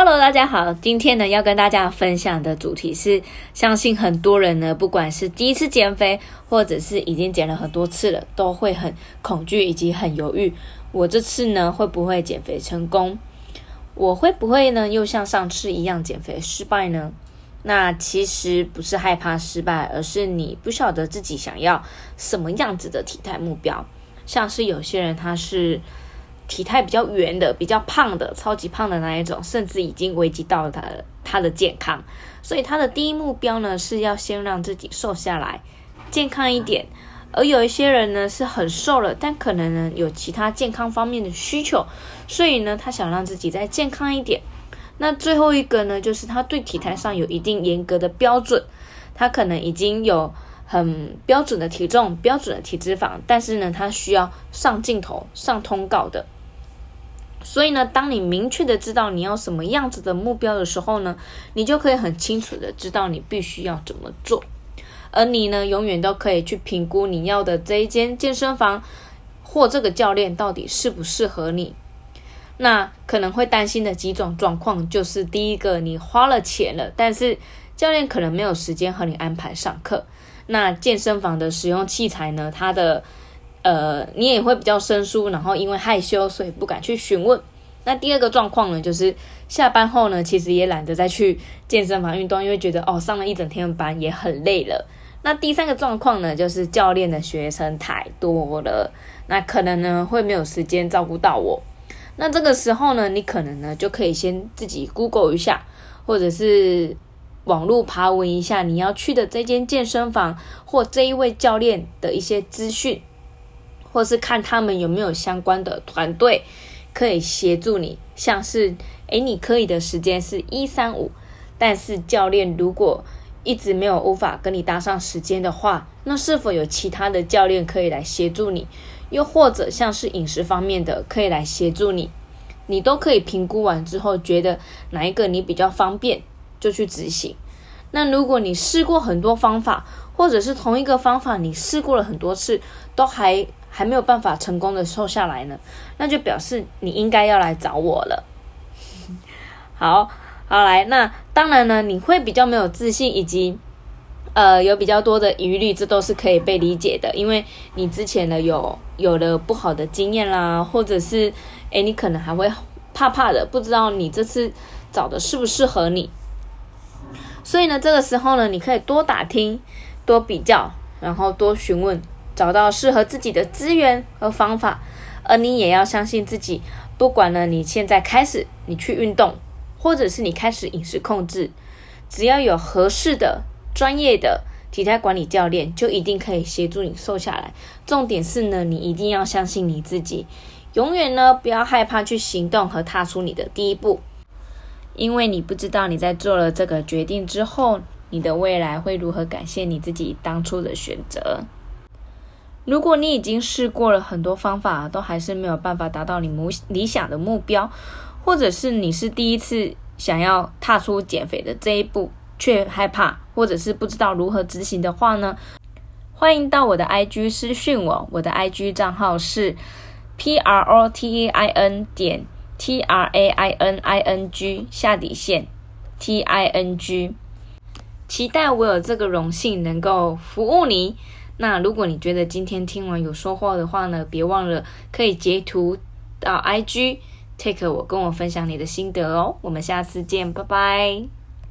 Hello，大家好，今天呢要跟大家分享的主题是，相信很多人呢，不管是第一次减肥，或者是已经减了很多次了，都会很恐惧以及很犹豫。我这次呢会不会减肥成功？我会不会呢又像上次一样减肥失败呢？那其实不是害怕失败，而是你不晓得自己想要什么样子的体态目标。像是有些人他是。体态比较圆的、比较胖的、超级胖的那一种，甚至已经危及到了他他的健康。所以他的第一目标呢，是要先让自己瘦下来，健康一点。而有一些人呢，是很瘦了，但可能呢有其他健康方面的需求，所以呢他想让自己再健康一点。那最后一个呢，就是他对体态上有一定严格的标准，他可能已经有很标准的体重、标准的体脂肪，但是呢他需要上镜头、上通告的。所以呢，当你明确的知道你要什么样子的目标的时候呢，你就可以很清楚的知道你必须要怎么做。而你呢，永远都可以去评估你要的这一间健身房或这个教练到底适不适合你。那可能会担心的几种状况，就是第一个，你花了钱了，但是教练可能没有时间和你安排上课。那健身房的使用器材呢，它的呃，你也会比较生疏，然后因为害羞，所以不敢去询问。那第二个状况呢，就是下班后呢，其实也懒得再去健身房运动，因为觉得哦，上了一整天的班也很累了。那第三个状况呢，就是教练的学生太多了，那可能呢会没有时间照顾到我。那这个时候呢，你可能呢就可以先自己 Google 一下，或者是网络爬文一下你要去的这间健身房或这一位教练的一些资讯。或是看他们有没有相关的团队可以协助你，像是诶，你可以的时间是一三五，但是教练如果一直没有无法跟你搭上时间的话，那是否有其他的教练可以来协助你？又或者像是饮食方面的可以来协助你，你都可以评估完之后，觉得哪一个你比较方便就去执行。那如果你试过很多方法，或者是同一个方法你试过了很多次，都还。还没有办法成功的瘦下来呢，那就表示你应该要来找我了。好好来，那当然呢，你会比较没有自信，以及呃有比较多的疑虑，这都是可以被理解的，因为你之前呢有有了不好的经验啦，或者是诶你可能还会怕怕的，不知道你这次找的适不适合你。所以呢，这个时候呢，你可以多打听、多比较，然后多询问。找到适合自己的资源和方法，而你也要相信自己。不管呢，你现在开始你去运动，或者是你开始饮食控制，只要有合适的、专业的体态管理教练，就一定可以协助你瘦下来。重点是呢，你一定要相信你自己，永远呢不要害怕去行动和踏出你的第一步，因为你不知道你在做了这个决定之后，你的未来会如何感谢你自己当初的选择。如果你已经试过了很多方法，都还是没有办法达到你目理想的目标，或者是你是第一次想要踏出减肥的这一步，却害怕，或者是不知道如何执行的话呢？欢迎到我的 IG 私讯我，我的 IG 账号是 P R O T E I N 点 T R A I N I N G 下底线 T I N G，期待我有这个荣幸能够服务你。那如果你觉得今天听完有收获的话呢，别忘了可以截图到 IG take 我跟我分享你的心得哦。我们下次见，拜拜。